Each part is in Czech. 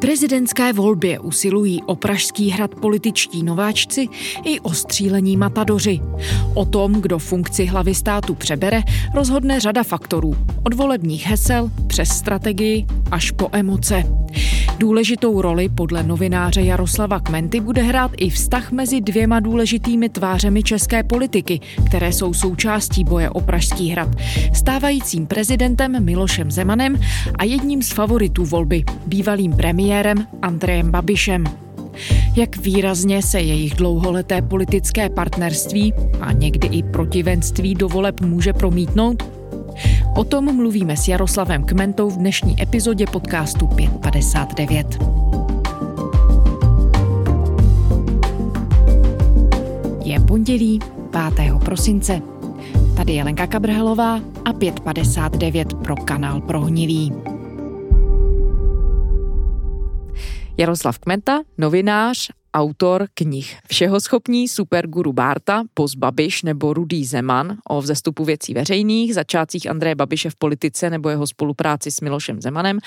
prezidentské volbě usilují o Pražský hrad političtí nováčci i o střílení matadoři. O tom, kdo funkci hlavy státu přebere, rozhodne řada faktorů. Od volebních hesel přes strategii až po emoce. Důležitou roli podle novináře Jaroslava Kmenty bude hrát i vztah mezi dvěma důležitými tvářemi české politiky, které jsou součástí boje o Pražský hrad. Stávajícím prezidentem Milošem Zemanem a jedním z favoritů volby, bývalým premiérem Andrejem Babišem. Jak výrazně se jejich dlouholeté politické partnerství a někdy i protivenství do voleb může promítnout? O tom mluvíme s Jaroslavem Kmentou v dnešní epizodě podcastu 559. Je pondělí 5. prosince. Tady je Lenka Kabrhelová a 559 pro kanál Prohnilý. Jaroslav Kmenta, novinář autor knih Všeho schopní superguru Bárta, Poz Babiš nebo Rudý Zeman o vzestupu věcí veřejných, začátcích Andreje Babiše v politice nebo jeho spolupráci s Milošem Zemanem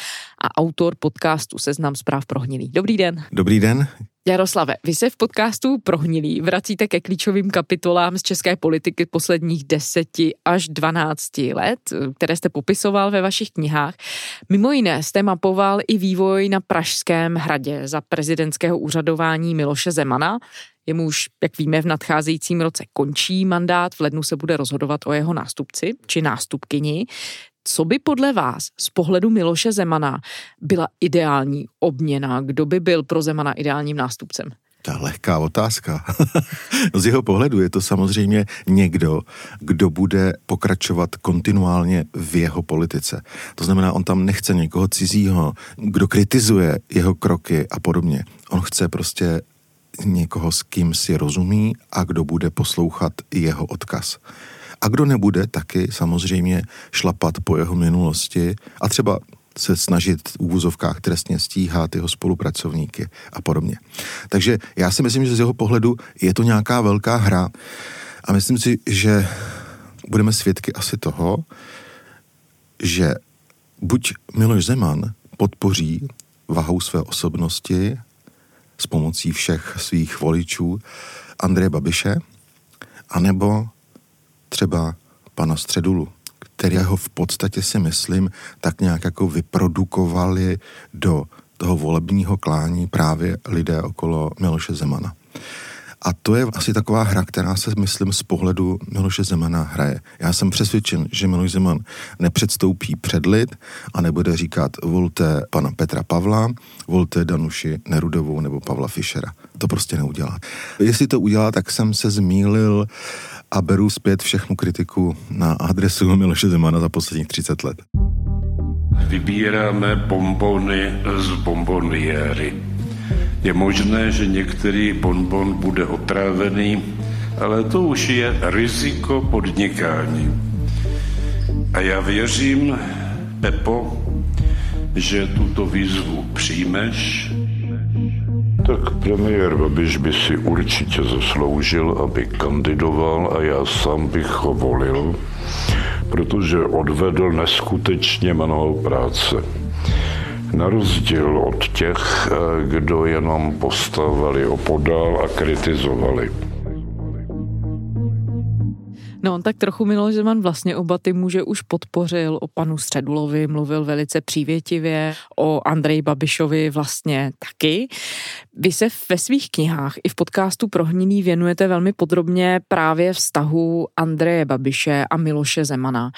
a autor podcastu Seznam zpráv prohnilý. Dobrý den. Dobrý den. Jaroslave, vy se v podcastu Prohnilí vracíte ke klíčovým kapitolám z české politiky posledních deseti až 12 let, které jste popisoval ve vašich knihách. Mimo jiné jste mapoval i vývoj na Pražském hradě za prezidentského úřadování Miloše Zemana. Jemu už, jak víme, v nadcházejícím roce končí mandát, v lednu se bude rozhodovat o jeho nástupci či nástupkyni. Co by podle vás z pohledu Miloše Zemana byla ideální obměna? Kdo by byl pro Zemana ideálním nástupcem? Ta lehká otázka. Z jeho pohledu je to samozřejmě někdo, kdo bude pokračovat kontinuálně v jeho politice. To znamená, on tam nechce někoho cizího, kdo kritizuje jeho kroky a podobně. On chce prostě někoho, s kým si rozumí a kdo bude poslouchat jeho odkaz. A kdo nebude, taky samozřejmě šlapat po jeho minulosti a třeba se snažit v úvozovkách trestně stíhat jeho spolupracovníky a podobně. Takže já si myslím, že z jeho pohledu je to nějaká velká hra a myslím si, že budeme svědky asi toho, že buď Miloš Zeman podpoří vahou své osobnosti s pomocí všech svých voličů Andreje Babiše, anebo třeba pana Středulu, kterého v podstatě si myslím tak nějak jako vyprodukovali do toho volebního klání právě lidé okolo Miloše Zemana. A to je asi taková hra, která se, myslím, z pohledu Miloše Zemana hraje. Já jsem přesvědčen, že Miloš Zeman nepředstoupí před lid a nebude říkat volte pana Petra Pavla, volte Danuši Nerudovou nebo Pavla Fischera. To prostě neudělá. Jestli to udělá, tak jsem se zmílil a beru zpět všechnu kritiku na adresu Miloše Zemana za posledních 30 let. Vybíráme bombony z bomboniéry. Je možné, že některý bonbon bude otrávený, ale to už je riziko podnikání. A já věřím, Pepo, že tuto výzvu přijmeš tak premiér Babiš by si určitě zasloužil, aby kandidoval a já sám bych ho volil, protože odvedl neskutečně mnoho práce. Na rozdíl od těch, kdo jenom postavili opodál a kritizovali. No on tak trochu Miloš Zeman vlastně oba ty muže už podpořil, o panu Středulovi mluvil velice přívětivě, o Andreji Babišovi vlastně taky. Vy se ve svých knihách i v podcastu Prohněný věnujete velmi podrobně právě vztahu Andreje Babiše a Miloše Zemana.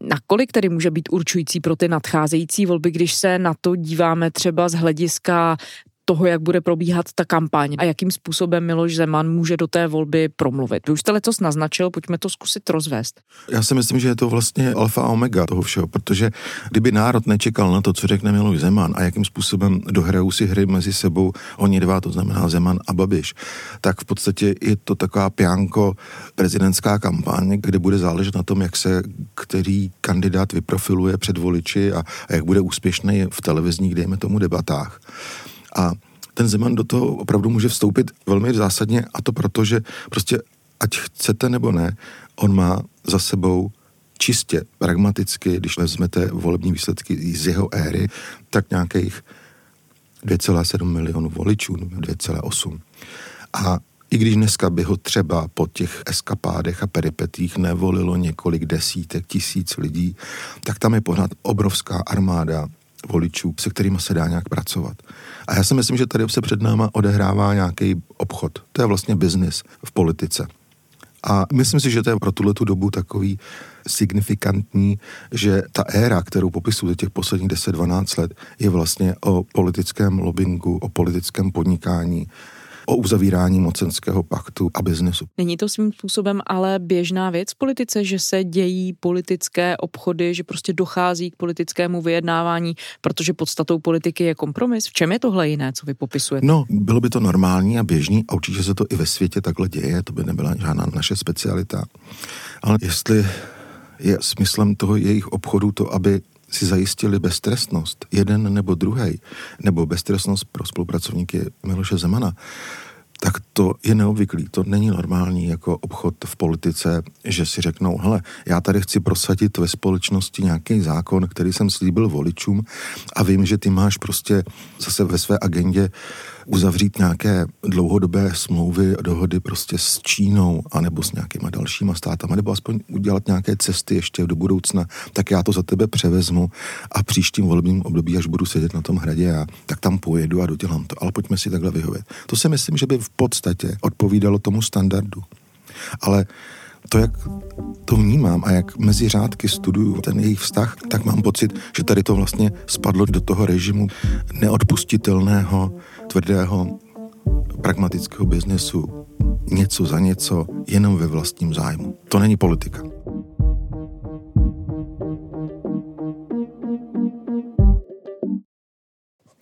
Nakolik tedy může být určující pro ty nadcházející volby, když se na to díváme třeba z hlediska toho, jak bude probíhat ta kampaň a jakým způsobem Miloš Zeman může do té volby promluvit. Vy už jste letos naznačil, pojďme to zkusit rozvést. Já si myslím, že je to vlastně alfa a omega toho všeho, protože kdyby národ nečekal na to, co řekne Miloš Zeman a jakým způsobem dohrajou si hry mezi sebou oni dva, to znamená Zeman a Babiš, tak v podstatě je to taková pjánko prezidentská kampaň, kde bude záležet na tom, jak se který kandidát vyprofiluje před voliči a, a jak bude úspěšný v televizních, dejme tomu, debatách. A ten Zeman do toho opravdu může vstoupit velmi zásadně a to proto, že prostě ať chcete nebo ne, on má za sebou čistě pragmaticky, když vezmete volební výsledky z jeho éry, tak nějakých 2,7 milionů voličů, 2,8. A i když dneska by ho třeba po těch eskapádech a peripetích nevolilo několik desítek tisíc lidí, tak tam je pořád obrovská armáda voličů, se kterými se dá nějak pracovat. A já si myslím, že tady se před náma odehrává nějaký obchod. To je vlastně biznis v politice. A myslím si, že to je pro tuhle tu dobu takový signifikantní, že ta éra, kterou popisuju těch posledních 10-12 let, je vlastně o politickém lobbingu, o politickém podnikání, o uzavírání mocenského paktu a biznesu. Není to svým způsobem ale běžná věc v politice, že se dějí politické obchody, že prostě dochází k politickému vyjednávání, protože podstatou politiky je kompromis. V čem je tohle jiné, co vy popisujete? No, bylo by to normální a běžný a určitě se to i ve světě takhle děje, to by nebyla žádná naše specialita. Ale jestli je smyslem toho jejich obchodu to, aby si zajistili beztrestnost, jeden nebo druhý, nebo beztrestnost pro spolupracovníky Miloše Zemana, tak to je neobvyklý, to není normální jako obchod v politice, že si řeknou, hele, já tady chci prosadit ve společnosti nějaký zákon, který jsem slíbil voličům a vím, že ty máš prostě zase ve své agendě uzavřít nějaké dlouhodobé smlouvy, dohody prostě s Čínou anebo s nějakýma dalšíma státama, nebo aspoň udělat nějaké cesty ještě do budoucna, tak já to za tebe převezmu a příštím volebním období, až budu sedět na tom hradě, já, tak tam pojedu a dodělám to. Ale pojďme si takhle vyhovět. To si myslím, že by v podstatě odpovídalo tomu standardu. Ale to, jak to vnímám a jak mezi řádky studuju ten jejich vztah, tak mám pocit, že tady to vlastně spadlo do toho režimu neodpustitelného, tvrdého, pragmatického biznesu, něco za něco, jenom ve vlastním zájmu. To není politika.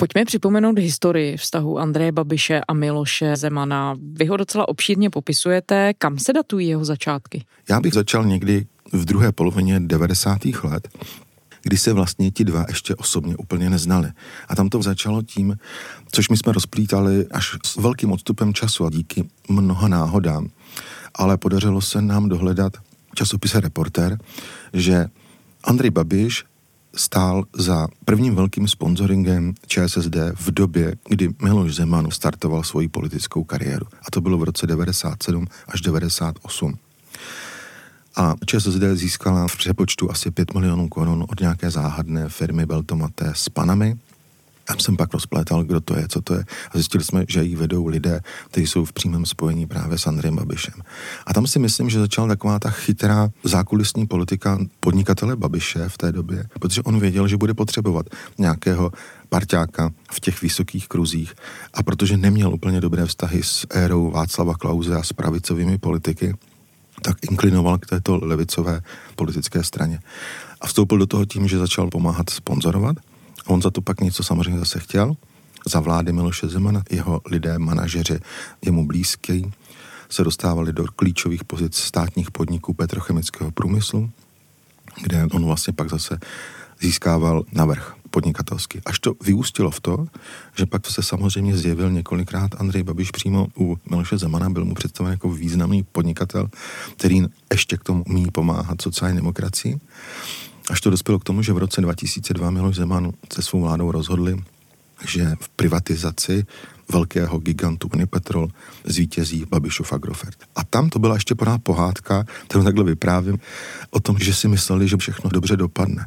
Pojďme připomenout historii vztahu Andreje Babiše a Miloše Zemana. Vy ho docela obšírně popisujete. Kam se datují jeho začátky? Já bych začal někdy v druhé polovině 90. let, kdy se vlastně ti dva ještě osobně úplně neznali. A tam to začalo tím, což my jsme rozplítali až s velkým odstupem času a díky mnoha náhodám. Ale podařilo se nám dohledat časopise Reporter, že Andrej Babiš stál za prvním velkým sponsoringem ČSSD v době, kdy Miloš Zeman startoval svoji politickou kariéru. A to bylo v roce 97 až 98. A ČSSD získala v přepočtu asi 5 milionů korun od nějaké záhadné firmy Beltomaté s Panami, tam jsem pak rozplétal, kdo to je, co to je. A zjistili jsme, že ji vedou lidé, kteří jsou v přímém spojení právě s Andrejem Babišem. A tam si myslím, že začala taková ta chytrá zákulisní politika podnikatele Babiše v té době, protože on věděl, že bude potřebovat nějakého parťáka v těch vysokých kruzích a protože neměl úplně dobré vztahy s érou Václava Klauze a s pravicovými politiky, tak inklinoval k této levicové politické straně. A vstoupil do toho tím, že začal pomáhat sponzorovat On za to pak něco samozřejmě zase chtěl. Za vlády Miloše Zemana jeho lidé, manažeři, jemu blízký, se dostávali do klíčových pozic státních podniků petrochemického průmyslu, kde on vlastně pak zase získával navrh podnikatelský. Až to vyústilo v to, že pak se samozřejmě zjevil několikrát Andrej Babiš přímo u Miloše Zemana, byl mu představen jako významný podnikatel, který ještě k tomu umí pomáhat sociální demokracii. Až to dospělo k tomu, že v roce 2002 Miloš Zeman se svou vládou rozhodli, že v privatizaci velkého gigantu Unipetrol zvítězí Babišův Agrofert. A tam to byla ještě pořád pohádka, kterou takhle vyprávím, o tom, že si mysleli, že všechno dobře dopadne.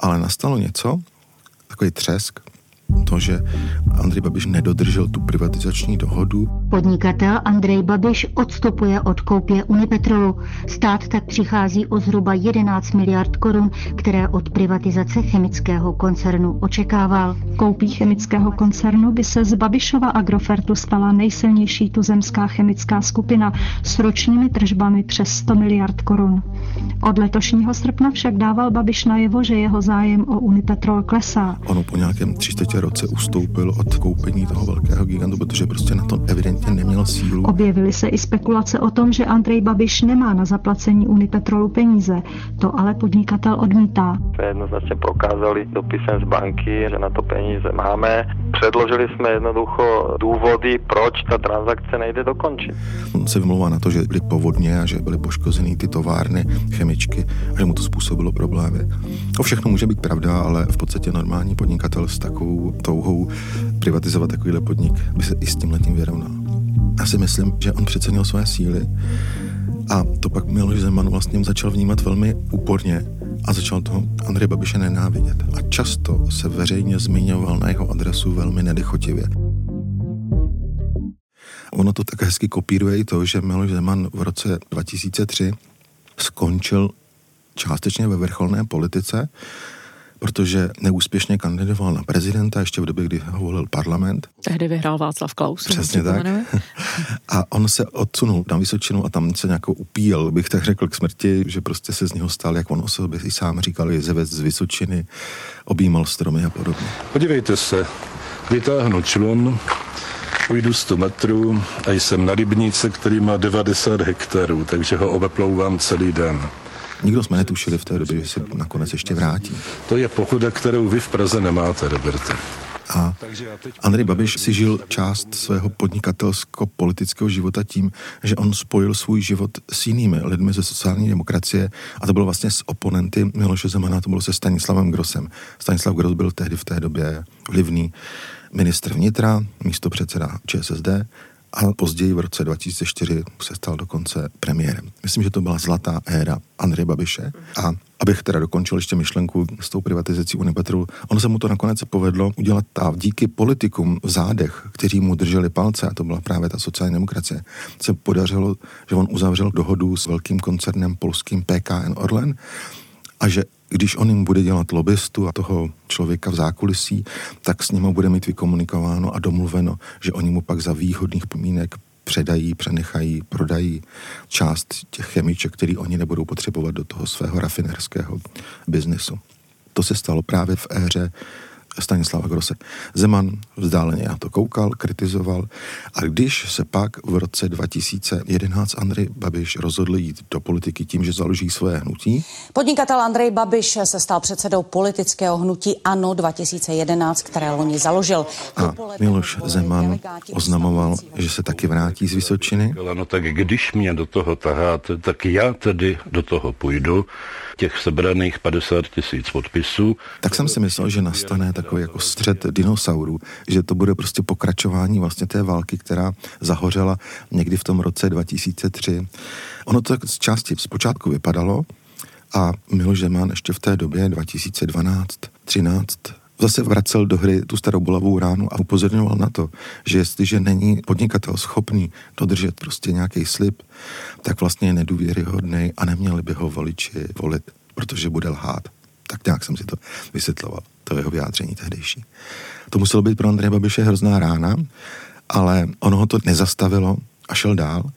Ale nastalo něco, takový třesk, to, že Andrej Babiš nedodržel tu privatizační dohodu. Podnikatel Andrej Babiš odstupuje od koupě Unipetrolu. Stát tak přichází o zhruba 11 miliard korun, které od privatizace chemického koncernu očekával. Koupí chemického koncernu by se z Babišova Agrofertu stala nejsilnější tuzemská chemická skupina s ročními tržbami přes 100 miliard korun. Od letošního srpna však dával Babiš najevo, že jeho zájem o Unipetrol klesá. Ono po nějakém tři roce ustoupil od koupení toho velkého gigantu, protože prostě na to evidentně neměl sílu. Objevily se i spekulace o tom, že Andrej Babiš nemá na zaplacení Unipetrolu peníze. To ale podnikatel odmítá. Jednoznačně prokázali dopisem z banky, že na to peníze máme. Předložili jsme jednoducho důvody, proč ta transakce nejde dokončit. On se vymlouvá na to, že byly povodně a že byly poškozeny ty továrny, chemičky a že mu to způsobilo problémy. To všechno může být pravda, ale v podstatě normální podnikatel s takovou touhou privatizovat takovýhle podnik, by se i s tím letím vyrovnal. Já si myslím, že on přecenil své síly a to pak Miloš Zeman vlastně začal vnímat velmi úporně a začal toho Andrej Babiše nenávidět. A často se veřejně zmiňoval na jeho adresu velmi nedechotivě. Ono to tak hezky kopíruje i to, že Miloš Zeman v roce 2003 skončil částečně ve vrcholné politice, protože neúspěšně kandidoval na prezidenta ještě v době, kdy ho volil parlament. Tehdy vyhrál Václav Klaus. Přesně tak. A on se odsunul na Vysočinu a tam se nějakou upíjel, bych tak řekl, k smrti, že prostě se z něho stal, jak on o sobě i sám říkal, jezevec z Vysočiny, objímal stromy a podobně. Podívejte se, vytáhnu člun, Půjdu 100 metrů a jsem na rybníce, který má 90 hektarů, takže ho obeplouvám celý den. Nikdo jsme netušili v té době, že se nakonec ještě vrátí. To je pochoda, kterou vy v Praze nemáte, Roberte. A Andrej Babiš si žil část svého podnikatelsko-politického života tím, že on spojil svůj život s jinými lidmi ze sociální demokracie a to bylo vlastně s oponenty Miloše Zemana, to bylo se Stanislavem Grosem. Stanislav Gros byl tehdy v té době vlivný ministr vnitra, místo předseda ČSSD a později v roce 2004 se stal dokonce premiérem. Myslím, že to byla zlatá éra Andreje Babiše. A abych teda dokončil ještě myšlenku s tou privatizací Unipetrolu, ono se mu to nakonec povedlo udělat a díky politikům v zádech, kteří mu drželi palce, a to byla právě ta sociální demokracie, se podařilo, že on uzavřel dohodu s velkým koncernem polským PKN Orlen a že když on jim bude dělat lobbystu a toho člověka v zákulisí, tak s ním bude mít vykomunikováno a domluveno, že oni mu pak za výhodných podmínek předají, přenechají, prodají část těch chemiček, který oni nebudou potřebovat do toho svého rafinerského biznesu. To se stalo právě v éře Stanislava Grose. Zeman vzdáleně na to koukal, kritizoval a když se pak v roce 2011 Andrej Babiš rozhodl jít do politiky tím, že založí své hnutí. Podnikatel Andrej Babiš se stal předsedou politického hnutí ANO 2011, které loni založil. A Miloš Zeman oznamoval, že se taky vrátí z Vysočiny. No tak když mě do toho taháte, tak já tedy do toho půjdu těch sebraných 50 tisíc podpisů. Tak jsem si myslel, že nastane takový jako střed dinosaurů, že to bude prostě pokračování vlastně té války, která zahořela někdy v tom roce 2003. Ono to tak z části zpočátku vypadalo a Miloš Zeman ještě v té době 2012 13 zase vracel do hry tu starou bolavou ránu a upozorňoval na to, že jestliže není podnikatel schopný dodržet prostě nějaký slib, tak vlastně je nedůvěryhodný a neměli by ho voliči volit, protože bude lhát. Tak nějak jsem si to vysvětloval, to jeho vyjádření tehdejší. To muselo být pro Andreje Babiše hrozná rána, ale ono ho to nezastavilo a šel dál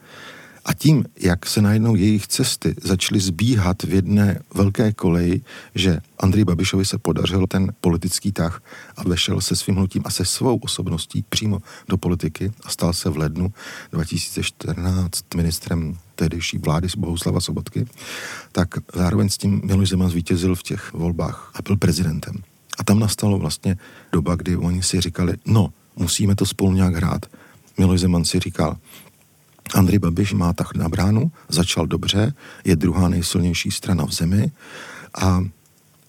a tím, jak se najednou jejich cesty začaly zbíhat v jedné velké koleji, že Andrej Babišovi se podařil ten politický tah a vešel se svým hnutím a se svou osobností přímo do politiky a stal se v lednu 2014 ministrem tehdejší vlády z Bohuslava Sobotky, tak zároveň s tím Miloš Zeman zvítězil v těch volbách a byl prezidentem. A tam nastalo vlastně doba, kdy oni si říkali, no, musíme to spolu nějak hrát. Miloš Zeman si říkal, Andrej Babiš má tak na bránu, začal dobře, je druhá nejsilnější strana v zemi a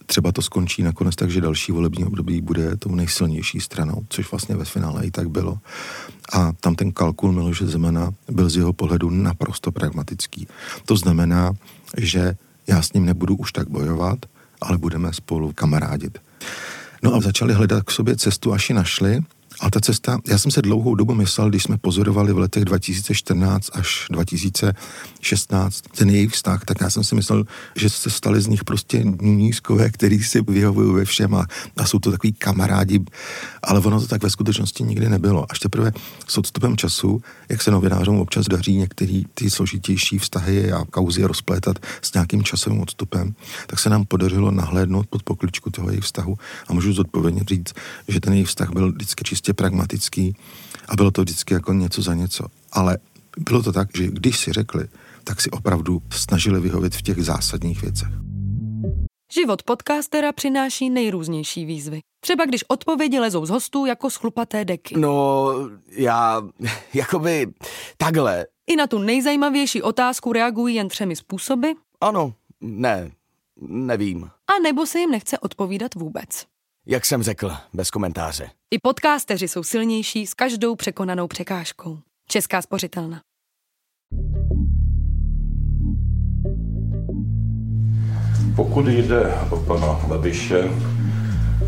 třeba to skončí nakonec tak, že další volební období bude tou nejsilnější stranou, což vlastně ve finále i tak bylo. A tam ten kalkul Miloše Zemana byl z jeho pohledu naprosto pragmatický. To znamená, že já s ním nebudu už tak bojovat, ale budeme spolu kamarádit. No a začali hledat k sobě cestu, až ji našli ale ta cesta, já jsem se dlouhou dobu myslel, když jsme pozorovali v letech 2014 až 2016 ten jejich vztah, tak já jsem si myslel, že se stali z nich prostě nízkové, který si vyhovují ve všem a, a jsou to takový kamarádi, ale ono to tak ve skutečnosti nikdy nebylo. Až teprve s odstupem času, jak se novinářům občas daří některý ty složitější vztahy a kauzy rozplétat s nějakým časovým odstupem, tak se nám podařilo nahlédnout pod pokličku toho jejich vztahu a můžu zodpovědně říct, že ten jejich vztah byl vždycky čistě prostě pragmatický a bylo to vždycky jako něco za něco. Ale bylo to tak, že když si řekli, tak si opravdu snažili vyhovit v těch zásadních věcech. Život podcastera přináší nejrůznější výzvy. Třeba když odpovědi lezou z hostů jako schlupaté deky. No, já, jakoby, takhle. I na tu nejzajímavější otázku reagují jen třemi způsoby. Ano, ne, nevím. A nebo se jim nechce odpovídat vůbec. Jak jsem řekl, bez komentáře. I podcasteři jsou silnější s každou překonanou překážkou. Česká spořitelna. Pokud jde o pana Babiše,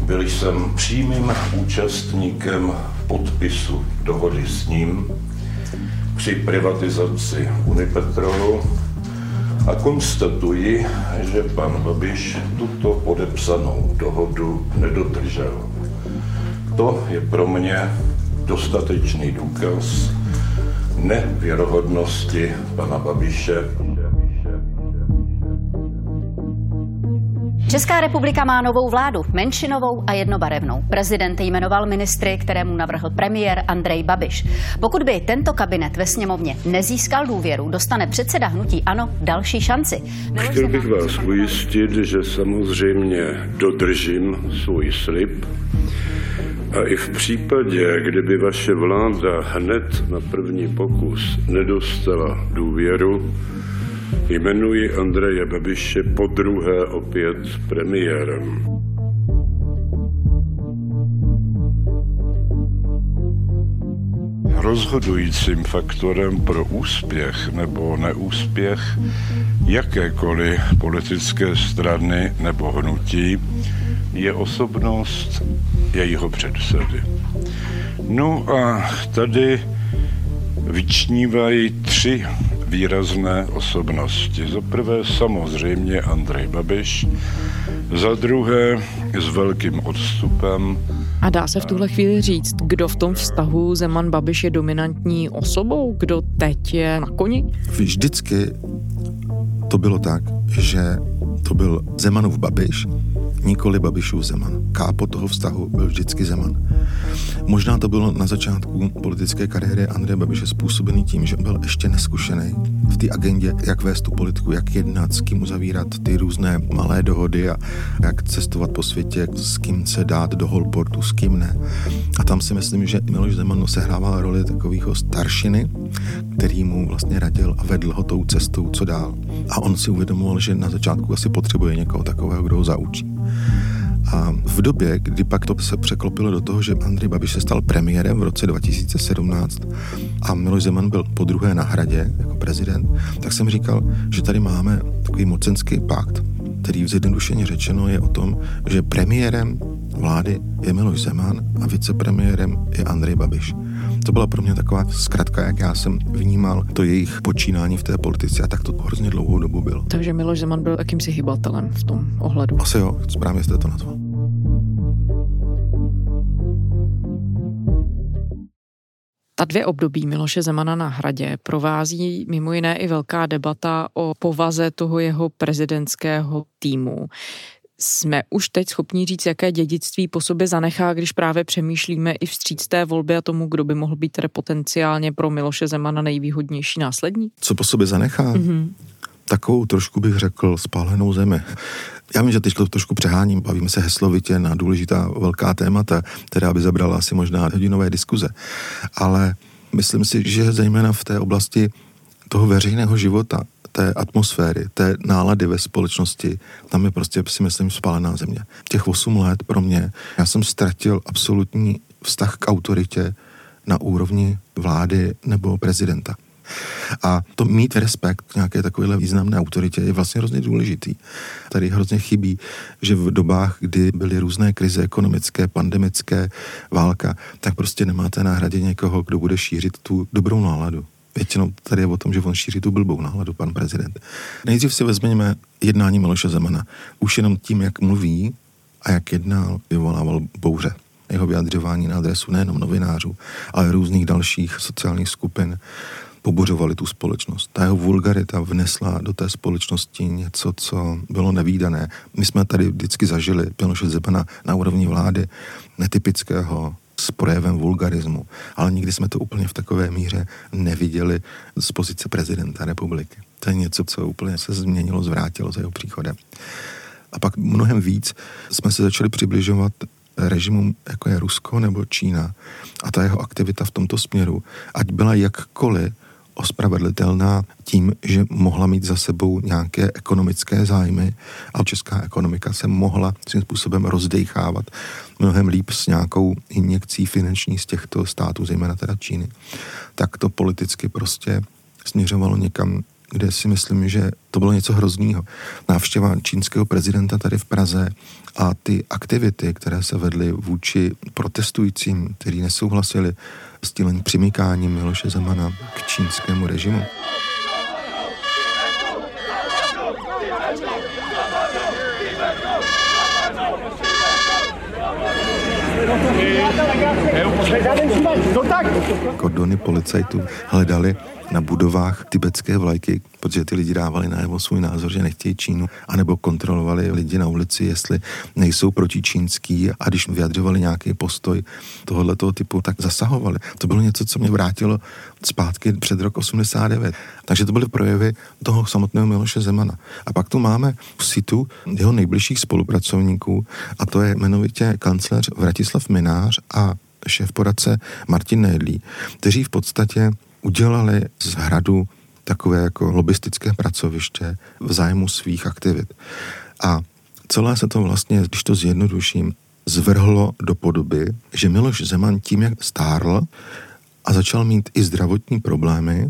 byl jsem přímým účastníkem podpisu dohody s ním při privatizaci Unipetrolu a konstatuji, že pan Babiš tuto podepsanou dohodu nedodržel. To je pro mě dostatečný důkaz nevěrohodnosti pana Babiše. Česká republika má novou vládu, menšinovou a jednobarevnou. Prezident jmenoval ministry, kterému navrhl premiér Andrej Babiš. Pokud by tento kabinet ve sněmovně nezískal důvěru, dostane předseda hnutí ANO další šanci. Chtěl bych vás ujistit, že samozřejmě dodržím svůj slib a i v případě, kdyby vaše vláda hned na první pokus nedostala důvěru, Jmenuji Andreje Babiše po druhé opět premiérem. Rozhodujícím faktorem pro úspěch nebo neúspěch jakékoliv politické strany nebo hnutí je osobnost jejího předsedy. No a tady vyčnívají tři výrazné osobnosti. Za prvé samozřejmě Andrej Babiš, za druhé s velkým odstupem. A dá se v tuhle chvíli říct, kdo v tom vztahu Zeman Babiš je dominantní osobou, kdo teď je na koni? Vždycky to bylo tak, že to byl Zemanův Babiš, nikoli Babišův Zeman. Kápo toho vztahu byl vždycky Zeman. Možná to bylo na začátku politické kariéry Andreje Babiše způsobený tím, že byl ještě neskušený v té agendě, jak vést tu politiku, jak jednat, s kým uzavírat ty různé malé dohody a jak cestovat po světě, s kým se dát do holportu, s kým ne. A tam si myslím, že Miloš Zeman sehrával roli takového staršiny, který mu vlastně radil a vedl ho tou cestou, co dál. A on si uvědomoval, že na začátku asi potřebuje někoho takového, kdo ho zaučí. A v době, kdy pak to se překlopilo do toho, že Andrej Babiš se stal premiérem v roce 2017 a Miloš Zeman byl po druhé na hradě jako prezident, tak jsem říkal, že tady máme takový mocenský pakt, který zjednodušeně řečeno je o tom, že premiérem vlády je Miloš Zeman a vicepremiérem je Andrej Babiš. To byla pro mě taková zkratka, jak já jsem vnímal to jejich počínání v té politice a tak to hrozně dlouhou dobu bylo. Takže Miloš Zeman byl jakýmsi hybatelem v tom ohledu. Asi jo, správně jste to nazval. Ta dvě období Miloše Zemana na hradě provází mimo jiné i velká debata o povaze toho jeho prezidentského týmu. Jsme už teď schopni říct, jaké dědictví po sobě zanechá, když právě přemýšlíme i vstříc té volby a tomu, kdo by mohl být tedy potenciálně pro Miloše Zemana nejvýhodnější následník? Co po sobě zanechá? Mm-hmm. Takovou trošku bych řekl spálenou zemi. Já vím, že teď to trošku přeháním, bavíme se heslovitě na důležitá velká témata, která by zabrala asi možná hodinové diskuze. Ale myslím si, že zejména v té oblasti toho veřejného života, té atmosféry, té nálady ve společnosti, tam je prostě si myslím spálená země. Těch 8 let pro mě, já jsem ztratil absolutní vztah k autoritě na úrovni vlády nebo prezidenta. A to mít respekt k nějaké takovéhle významné autoritě je vlastně hrozně důležitý. Tady hrozně chybí, že v dobách, kdy byly různé krize ekonomické, pandemické, válka, tak prostě nemáte na hradě někoho, kdo bude šířit tu dobrou náladu. Většinou tady je o tom, že on šíří tu blbou náladu, pan prezident. Nejdřív si vezměme jednání Miloše Zemana. Už jenom tím, jak mluví a jak jednal, vyvolával bouře jeho vyjadřování na adresu nejenom novinářů, ale různých dalších sociálních skupin pobořovali tu společnost. Ta jeho vulgarita vnesla do té společnosti něco, co bylo nevýdané. My jsme tady vždycky zažili Miloše Zemana na úrovni vlády netypického s projevem vulgarismu, ale nikdy jsme to úplně v takové míře neviděli z pozice prezidenta republiky. To je něco, co úplně se změnilo, zvrátilo za jeho příchodem. A pak mnohem víc jsme se začali přibližovat režimům, jako je Rusko nebo Čína a ta jeho aktivita v tomto směru, ať byla jakkoliv ospravedlitelná tím, že mohla mít za sebou nějaké ekonomické zájmy a česká ekonomika se mohla svým způsobem rozdechávat mnohem líp s nějakou injekcí finanční z těchto států, zejména teda Číny, tak to politicky prostě směřovalo někam kde si myslím, že to bylo něco hroznýho. Návštěva čínského prezidenta tady v Praze a ty aktivity, které se vedly vůči protestujícím, kteří nesouhlasili s tím přimykáním Miloše Zemana k čínskému režimu. Kordony policajtů hledali na budovách tibetské vlajky, protože ty lidi dávali najevo svůj názor, že nechtějí Čínu, anebo kontrolovali lidi na ulici, jestli nejsou protičínský a když vyjadřovali nějaký postoj tohoto typu, tak zasahovali. To bylo něco, co mě vrátilo zpátky před rok 89. Takže to byly projevy toho samotného Miloše Zemana. A pak tu máme situ jeho nejbližších spolupracovníků a to je jmenovitě kancléř Vratislav Minář a šéf poradce Martin Nejedlí, kteří v podstatě udělali z hradu takové jako lobistické pracoviště v zájmu svých aktivit. A celé se to vlastně, když to zjednoduším, zvrhlo do podoby, že Miloš Zeman tím, jak stárl a začal mít i zdravotní problémy,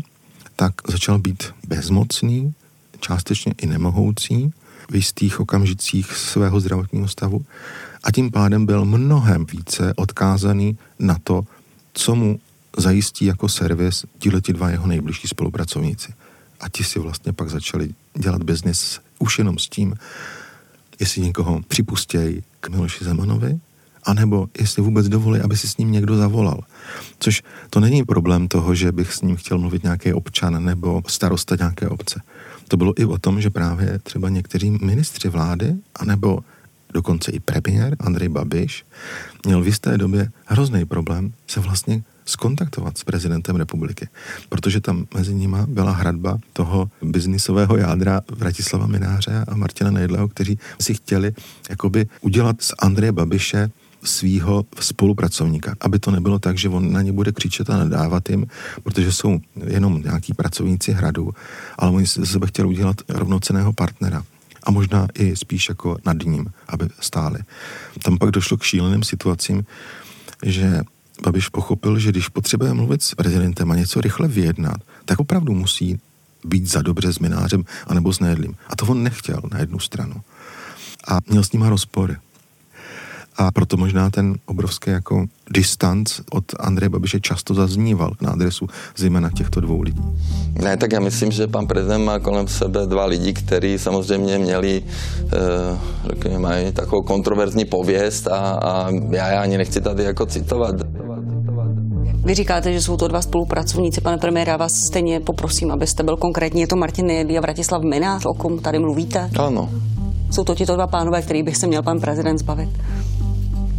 tak začal být bezmocný, částečně i nemohoucí v jistých okamžicích svého zdravotního stavu a tím pádem byl mnohem více odkázaný na to, co mu zajistí jako servis ti dva jeho nejbližší spolupracovníci. A ti si vlastně pak začali dělat biznis už jenom s tím, jestli někoho připustějí k Miloši Zemanovi, anebo jestli vůbec dovolí, aby si s ním někdo zavolal. Což to není problém toho, že bych s ním chtěl mluvit nějaký občan nebo starosta nějaké obce. To bylo i o tom, že právě třeba někteří ministři vlády, anebo dokonce i premiér Andrej Babiš, měl v jisté době hrozný problém se vlastně skontaktovat s prezidentem republiky, protože tam mezi nima byla hradba toho biznisového jádra Vratislava Mináře a Martina Nejdleho, kteří si chtěli jakoby udělat z Andreje Babiše svýho spolupracovníka, aby to nebylo tak, že on na ně bude křičet a nadávat jim, protože jsou jenom nějaký pracovníci hradu, ale oni se sebe chtěli udělat rovnoceného partnera a možná i spíš jako nad ním, aby stáli. Tam pak došlo k šíleným situacím, že Babiš pochopil, že když potřebuje mluvit s prezidentem a něco rychle vyjednat, tak opravdu musí být za dobře s minářem anebo s Nédlím. A to on nechtěl na jednu stranu. A měl s nima rozpory. A proto možná ten obrovský jako distanc od Andreje Babiše často zazníval na adresu zejména těchto dvou lidí. Ne, tak já myslím, že pan prezident má kolem sebe dva lidi, kteří samozřejmě měli, e, řekněme, mají takovou kontroverzní pověst a, a já je ani nechci tady jako citovat. Vy říkáte, že jsou to dva spolupracovníci, pane premiére, já vás stejně poprosím, abyste byl konkrétní. Je to Martin Nejedlí a Vratislav Minář, o kom tady mluvíte? Ano. Jsou to tito dva pánové, kterých bych se měl pan prezident zbavit?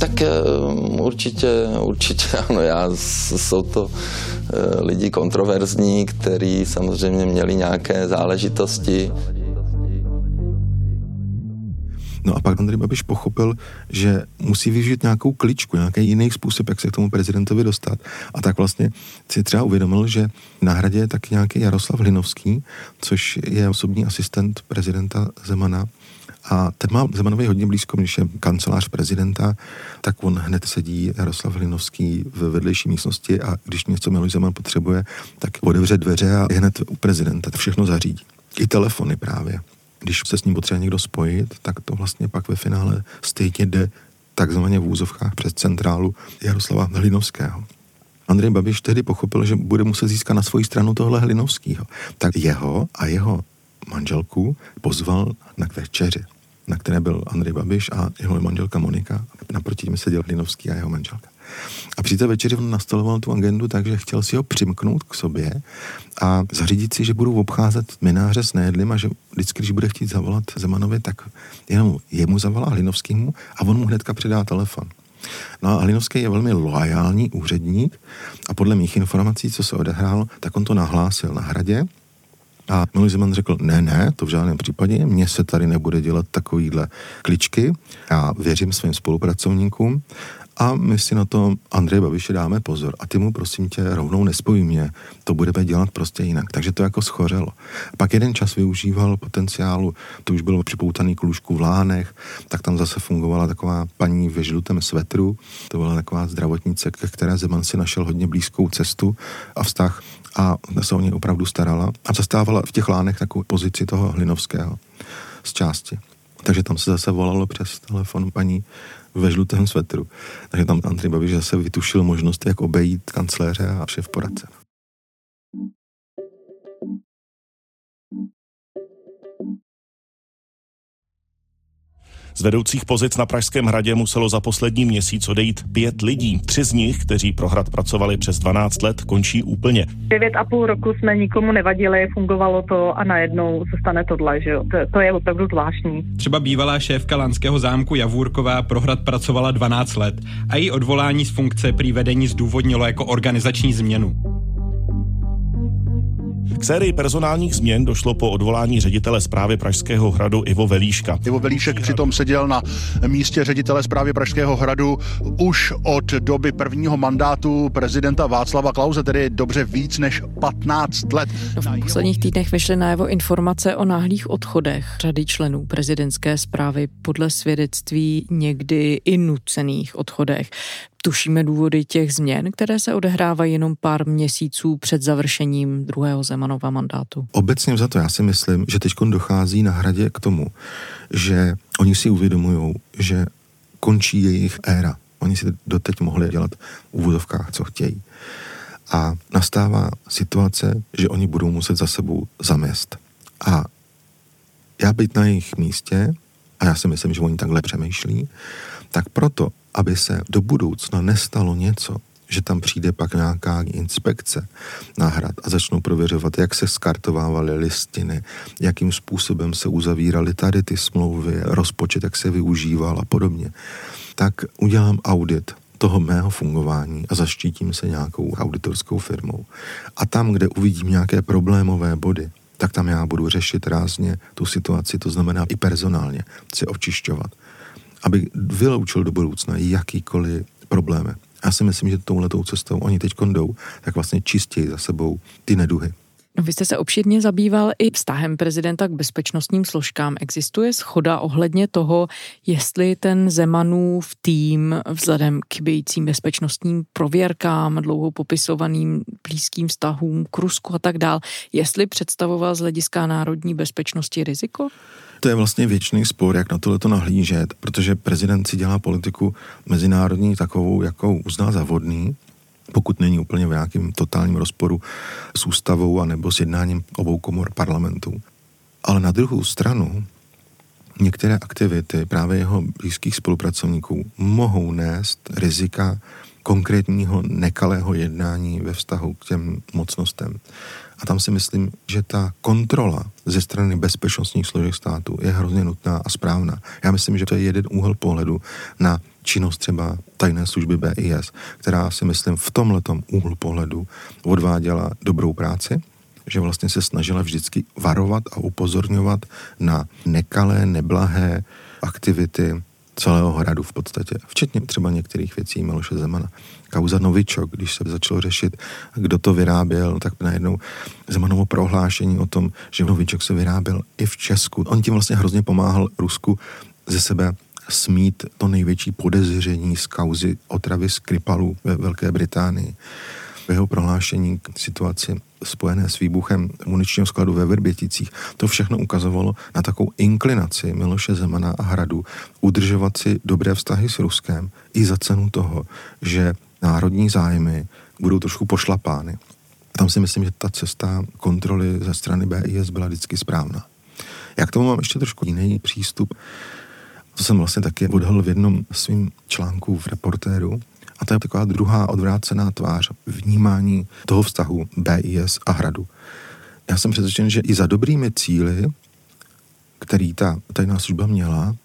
Tak eh, určitě, určitě ano. Já, jsou to eh, lidi kontroverzní, kteří samozřejmě měli nějaké záležitosti. No a pak Andrej Babiš pochopil, že musí využít nějakou kličku, nějaký jiný způsob, jak se k tomu prezidentovi dostat. A tak vlastně si třeba uvědomil, že na hradě je taky nějaký Jaroslav Hlinovský, což je osobní asistent prezidenta Zemana, a ten má Zemanovi hodně blízko, když je kancelář prezidenta, tak on hned sedí Jaroslav Hlinovský v vedlejší místnosti a když něco Miloš Zeman potřebuje, tak otevře dveře a je hned u prezidenta. To všechno zařídí. I telefony právě když se s ním potřebuje někdo spojit, tak to vlastně pak ve finále stejně jde takzvaně v úzovkách přes centrálu Jaroslava Hlinovského. Andrej Babiš tehdy pochopil, že bude muset získat na svoji stranu tohle Hlinovského. Tak jeho a jeho manželku pozval na večeři, na které byl Andrej Babiš a jeho manželka Monika. Naproti mi seděl Hlinovský a jeho manželka. A při té večeři on nastoloval tu agendu tak, že chtěl si ho přimknout k sobě a zařídit si, že budou obcházet mináře s Nédlim a že vždycky, když bude chtít zavolat Zemanovi, tak jenom jemu zavolá Hlinovskýmu a on mu hnedka předá telefon. No a Hlinovský je velmi loajální úředník a podle mých informací, co se odehrálo, tak on to nahlásil na hradě a Miloš Zeman řekl, ne, ne, to v žádném případě, mně se tady nebude dělat takovýhle kličky, já věřím svým spolupracovníkům a my si na to Andrej Babiše dáme pozor a ty mu prosím tě rovnou nespojí mě, to budeme dělat prostě jinak. Takže to jako schořelo. Pak jeden čas využíval potenciálu, to už bylo připoutaný k lůžku v Lánech, tak tam zase fungovala taková paní ve žlutém svetru, to byla taková zdravotnice, ke které Zeman si našel hodně blízkou cestu a vztah a se o něj opravdu starala a zastávala v těch lánech takovou pozici toho Hlinovského z části. Takže tam se zase volalo přes telefon paní ve žlutém svetru. Takže tam Andrej Babiš zase vytušil možnost, jak obejít kancléře a šéf poradce. Z vedoucích pozic na Pražském hradě muselo za poslední měsíc odejít pět lidí. Tři z nich, kteří pro hrad pracovali přes 12 let, končí úplně. Devět a půl roku jsme nikomu nevadili, fungovalo to a najednou se stane tohle, že jo. To, to je opravdu zvláštní. Třeba bývalá šéfka Lanského zámku Javůrková pro hrad pracovala 12 let a její odvolání z funkce při vedení zdůvodnilo jako organizační změnu. K sérii personálních změn došlo po odvolání ředitele zprávy Pražského hradu Ivo Velíška. Ivo Velíšek přitom seděl na místě ředitele zprávy Pražského hradu už od doby prvního mandátu prezidenta Václava Klauze, tedy dobře víc než 15 let. No v posledních týdnech vyšly najevo informace o náhlých odchodech řady členů prezidentské zprávy podle svědectví někdy i nucených odchodech. Tušíme důvody těch změn, které se odehrávají jenom pár měsíců před završením druhého Zemanova mandátu. Obecně za to já si myslím, že teď dochází na hradě k tomu, že oni si uvědomují, že končí jejich éra. Oni si doteď mohli dělat v úvodovkách, co chtějí. A nastává situace, že oni budou muset za sebou zamést. A já být na jejich místě, a já si myslím, že oni takhle přemýšlí, tak proto aby se do budoucna nestalo něco, že tam přijde pak nějaká inspekce na hrad a začnou prověřovat, jak se skartovávaly listiny, jakým způsobem se uzavíraly tady ty smlouvy, rozpočet, jak se využíval a podobně, tak udělám audit toho mého fungování a zaštítím se nějakou auditorskou firmou. A tam, kde uvidím nějaké problémové body, tak tam já budu řešit rázně tu situaci, to znamená i personálně, si očišťovat aby vyloučil do budoucna jakýkoliv problémy. Já si myslím, že touhletou cestou oni teď jdou, tak vlastně čistěji za sebou ty neduhy. No, vy jste se obšírně zabýval i vztahem prezidenta k bezpečnostním složkám. Existuje schoda ohledně toho, jestli ten Zemanův tým vzhledem k chybějícím bezpečnostním prověrkám, dlouho popisovaným blízkým vztahům k Rusku a tak dál, jestli představoval z hlediska národní bezpečnosti riziko? To je vlastně věčný spor, jak na tohle to nahlížet, protože prezident si dělá politiku mezinárodní takovou, jakou uzná za vodný, pokud není úplně v nějakém totálním rozporu s ústavou a nebo s jednáním obou komor parlamentu. Ale na druhou stranu některé aktivity právě jeho blízkých spolupracovníků mohou nést rizika konkrétního nekalého jednání ve vztahu k těm mocnostem. A tam si myslím, že ta kontrola ze strany bezpečnostních složek státu je hrozně nutná a správná. Já myslím, že to je jeden úhel pohledu na činnost třeba tajné služby BIS, která si myslím v tomhletom úhlu pohledu odváděla dobrou práci, že vlastně se snažila vždycky varovat a upozorňovat na nekalé, neblahé aktivity celého hradu v podstatě, včetně třeba některých věcí Miloše Zemana. Kauza Novičok, když se začalo řešit, kdo to vyráběl, tak najednou Zemanovo prohlášení o tom, že Novičok se vyráběl i v Česku. On tím vlastně hrozně pomáhal Rusku ze sebe smít to největší podezření z kauzy otravy Skripalů ve Velké Británii v jeho prohlášení k situaci spojené s výbuchem muničního skladu ve Vrběticích, to všechno ukazovalo na takovou inklinaci Miloše Zemana a Hradu udržovat si dobré vztahy s Ruskem i za cenu toho, že národní zájmy budou trošku pošlapány. Tam si myslím, že ta cesta kontroly ze strany BIS byla vždycky správná. Jak tomu mám ještě trošku jiný přístup, to jsem vlastně taky odhalil v jednom svým článku v reportéru, a to je taková druhá odvrácená tvář vnímání toho vztahu BIS a hradu. Já jsem přesvědčen, že i za dobrými cíly, který ta tajná služba měla,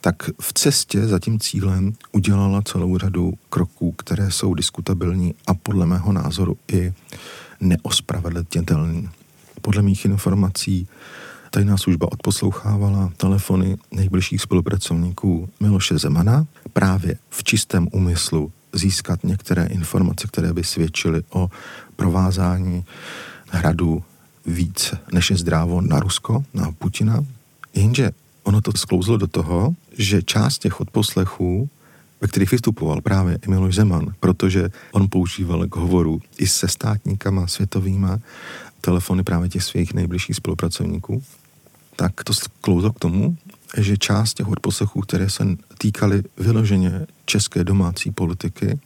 tak v cestě za tím cílem udělala celou řadu kroků, které jsou diskutabilní a podle mého názoru i neospravedlnitelný. Podle mých informací tajná služba odposlouchávala telefony nejbližších spolupracovníků Miloše Zemana, právě v čistém úmyslu získat některé informace, které by svědčily o provázání hradu víc než je zdrávo na Rusko, na Putina. Jenže ono to sklouzlo do toho, že část těch odposlechů, ve kterých vystupoval právě i Miloš Zeman, protože on používal k hovoru i se státníkama světovýma telefony právě těch svých nejbližších spolupracovníků, tak to sklouzlo k tomu, že část těch odposlechů, které se týkaly vyloženě české domácí politiky,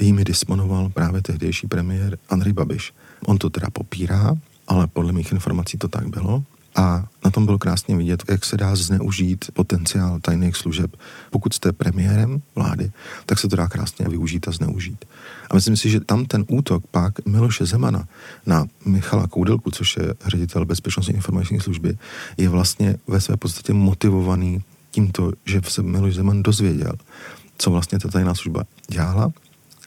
jimi disponoval právě tehdejší premiér Andrej Babiš. On to teda popírá, ale podle mých informací to tak bylo. A na tom bylo krásně vidět, jak se dá zneužít potenciál tajných služeb. Pokud jste premiérem vlády, tak se to dá krásně využít a zneužít. A myslím si, že tam ten útok pak Miloše Zemana na Michala Koudelku, což je ředitel Bezpečnostní informační služby, je vlastně ve své podstatě motivovaný tímto, že se Miloš Zeman dozvěděl, co vlastně ta tajná služba dělala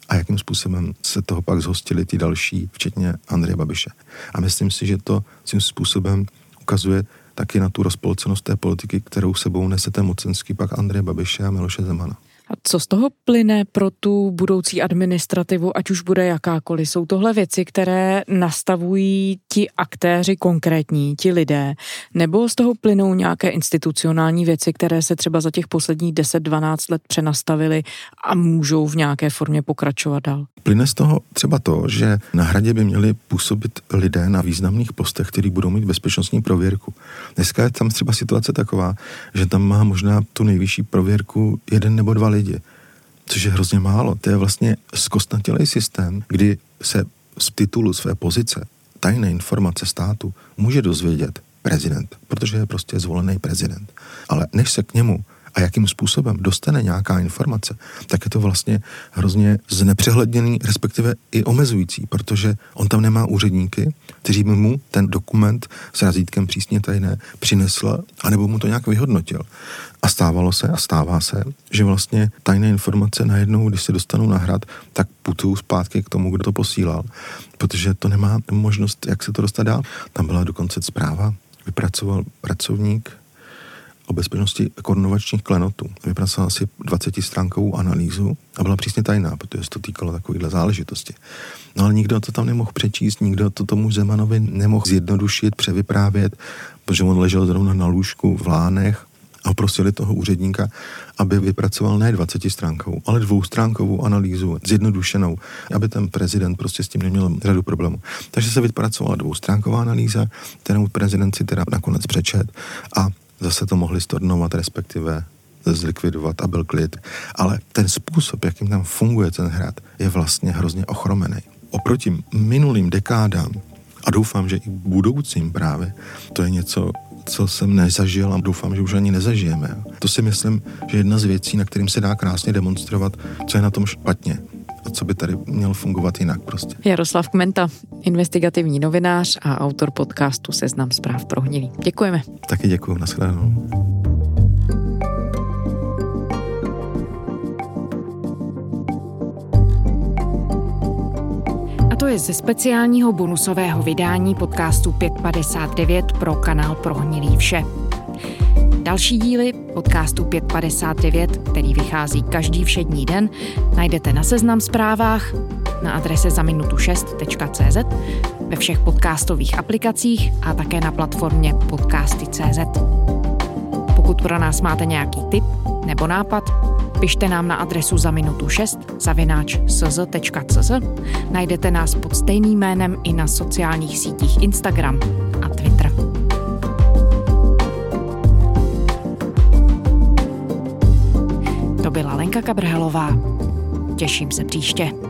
a jakým způsobem se toho pak zhostili ti další, včetně Andreje Babiše. A myslím si, že to tím způsobem ukazuje taky na tu rozpolcenost té politiky, kterou sebou nesete mocenský pak Andreje Babiše a Miloše Zemana. A co z toho plyne pro tu budoucí administrativu, ať už bude jakákoliv? Jsou tohle věci, které nastavují ti aktéři konkrétní, ti lidé, nebo z toho plynou nějaké institucionální věci, které se třeba za těch posledních 10-12 let přenastavily a můžou v nějaké formě pokračovat dál? Plyne z toho třeba to, že na hradě by měli působit lidé na významných postech, kteří budou mít bezpečnostní prověrku. Dneska je tam třeba situace taková, že tam má možná tu nejvyšší prověrku jeden nebo dva lidi, což je hrozně málo. To je vlastně zkostnatělý systém, kdy se z titulu své pozice tajné informace státu může dozvědět prezident, protože je prostě zvolený prezident. Ale než se k němu a jakým způsobem dostane nějaká informace, tak je to vlastně hrozně znepřehledněný, respektive i omezující, protože on tam nemá úředníky, kteří by mu ten dokument s razítkem přísně tajné přinesl, anebo mu to nějak vyhodnotil. A stávalo se a stává se, že vlastně tajné informace najednou, když se dostanou na hrad, tak putují zpátky k tomu, kdo to posílal, protože to nemá možnost, jak se to dostat dál. Tam byla dokonce zpráva, vypracoval pracovník o bezpečnosti korunovačních klenotů. Vypracoval asi 20 stránkovou analýzu a byla přísně tajná, protože se to týkalo takovýhle záležitosti. No ale nikdo to tam nemohl přečíst, nikdo to tomu Zemanovi nemohl zjednodušit, převyprávět, protože on ležel zrovna na lůžku v Lánech a prosili toho úředníka, aby vypracoval ne 20 stránkovou, ale dvoustránkovou analýzu, zjednodušenou, aby ten prezident prostě s tím neměl řadu problémů. Takže se vypracovala dvoustránková analýza, kterou prezident si teda nakonec přečet a zase to mohli stornovat, respektive zlikvidovat a byl klid. Ale ten způsob, jakým tam funguje ten hrad, je vlastně hrozně ochromený. Oproti minulým dekádám, a doufám, že i budoucím právě, to je něco, co jsem nezažil a doufám, že už ani nezažijeme. To si myslím, že jedna z věcí, na kterým se dá krásně demonstrovat, co je na tom špatně a co by tady mělo fungovat jinak prostě. Jaroslav Kmenta, investigativní novinář a autor podcastu Seznam zpráv pro hnilý. Děkujeme. Taky děkuji, nashledanou. to je ze speciálního bonusového vydání podcastu 559 pro kanál Prohnilý vše. Další díly podcastu 559, který vychází každý všední den, najdete na seznam zprávách na adrese za minutu 6.cz, ve všech podcastových aplikacích a také na platformě podcasty.cz. Pokud pro nás máte nějaký tip nebo nápad, pište nám na adresu za minutu 6 zavináč. Najdete nás pod stejným jménem i na sociálních sítích Instagram a Twitter. Lenka Kabrhelová. Těším se příště.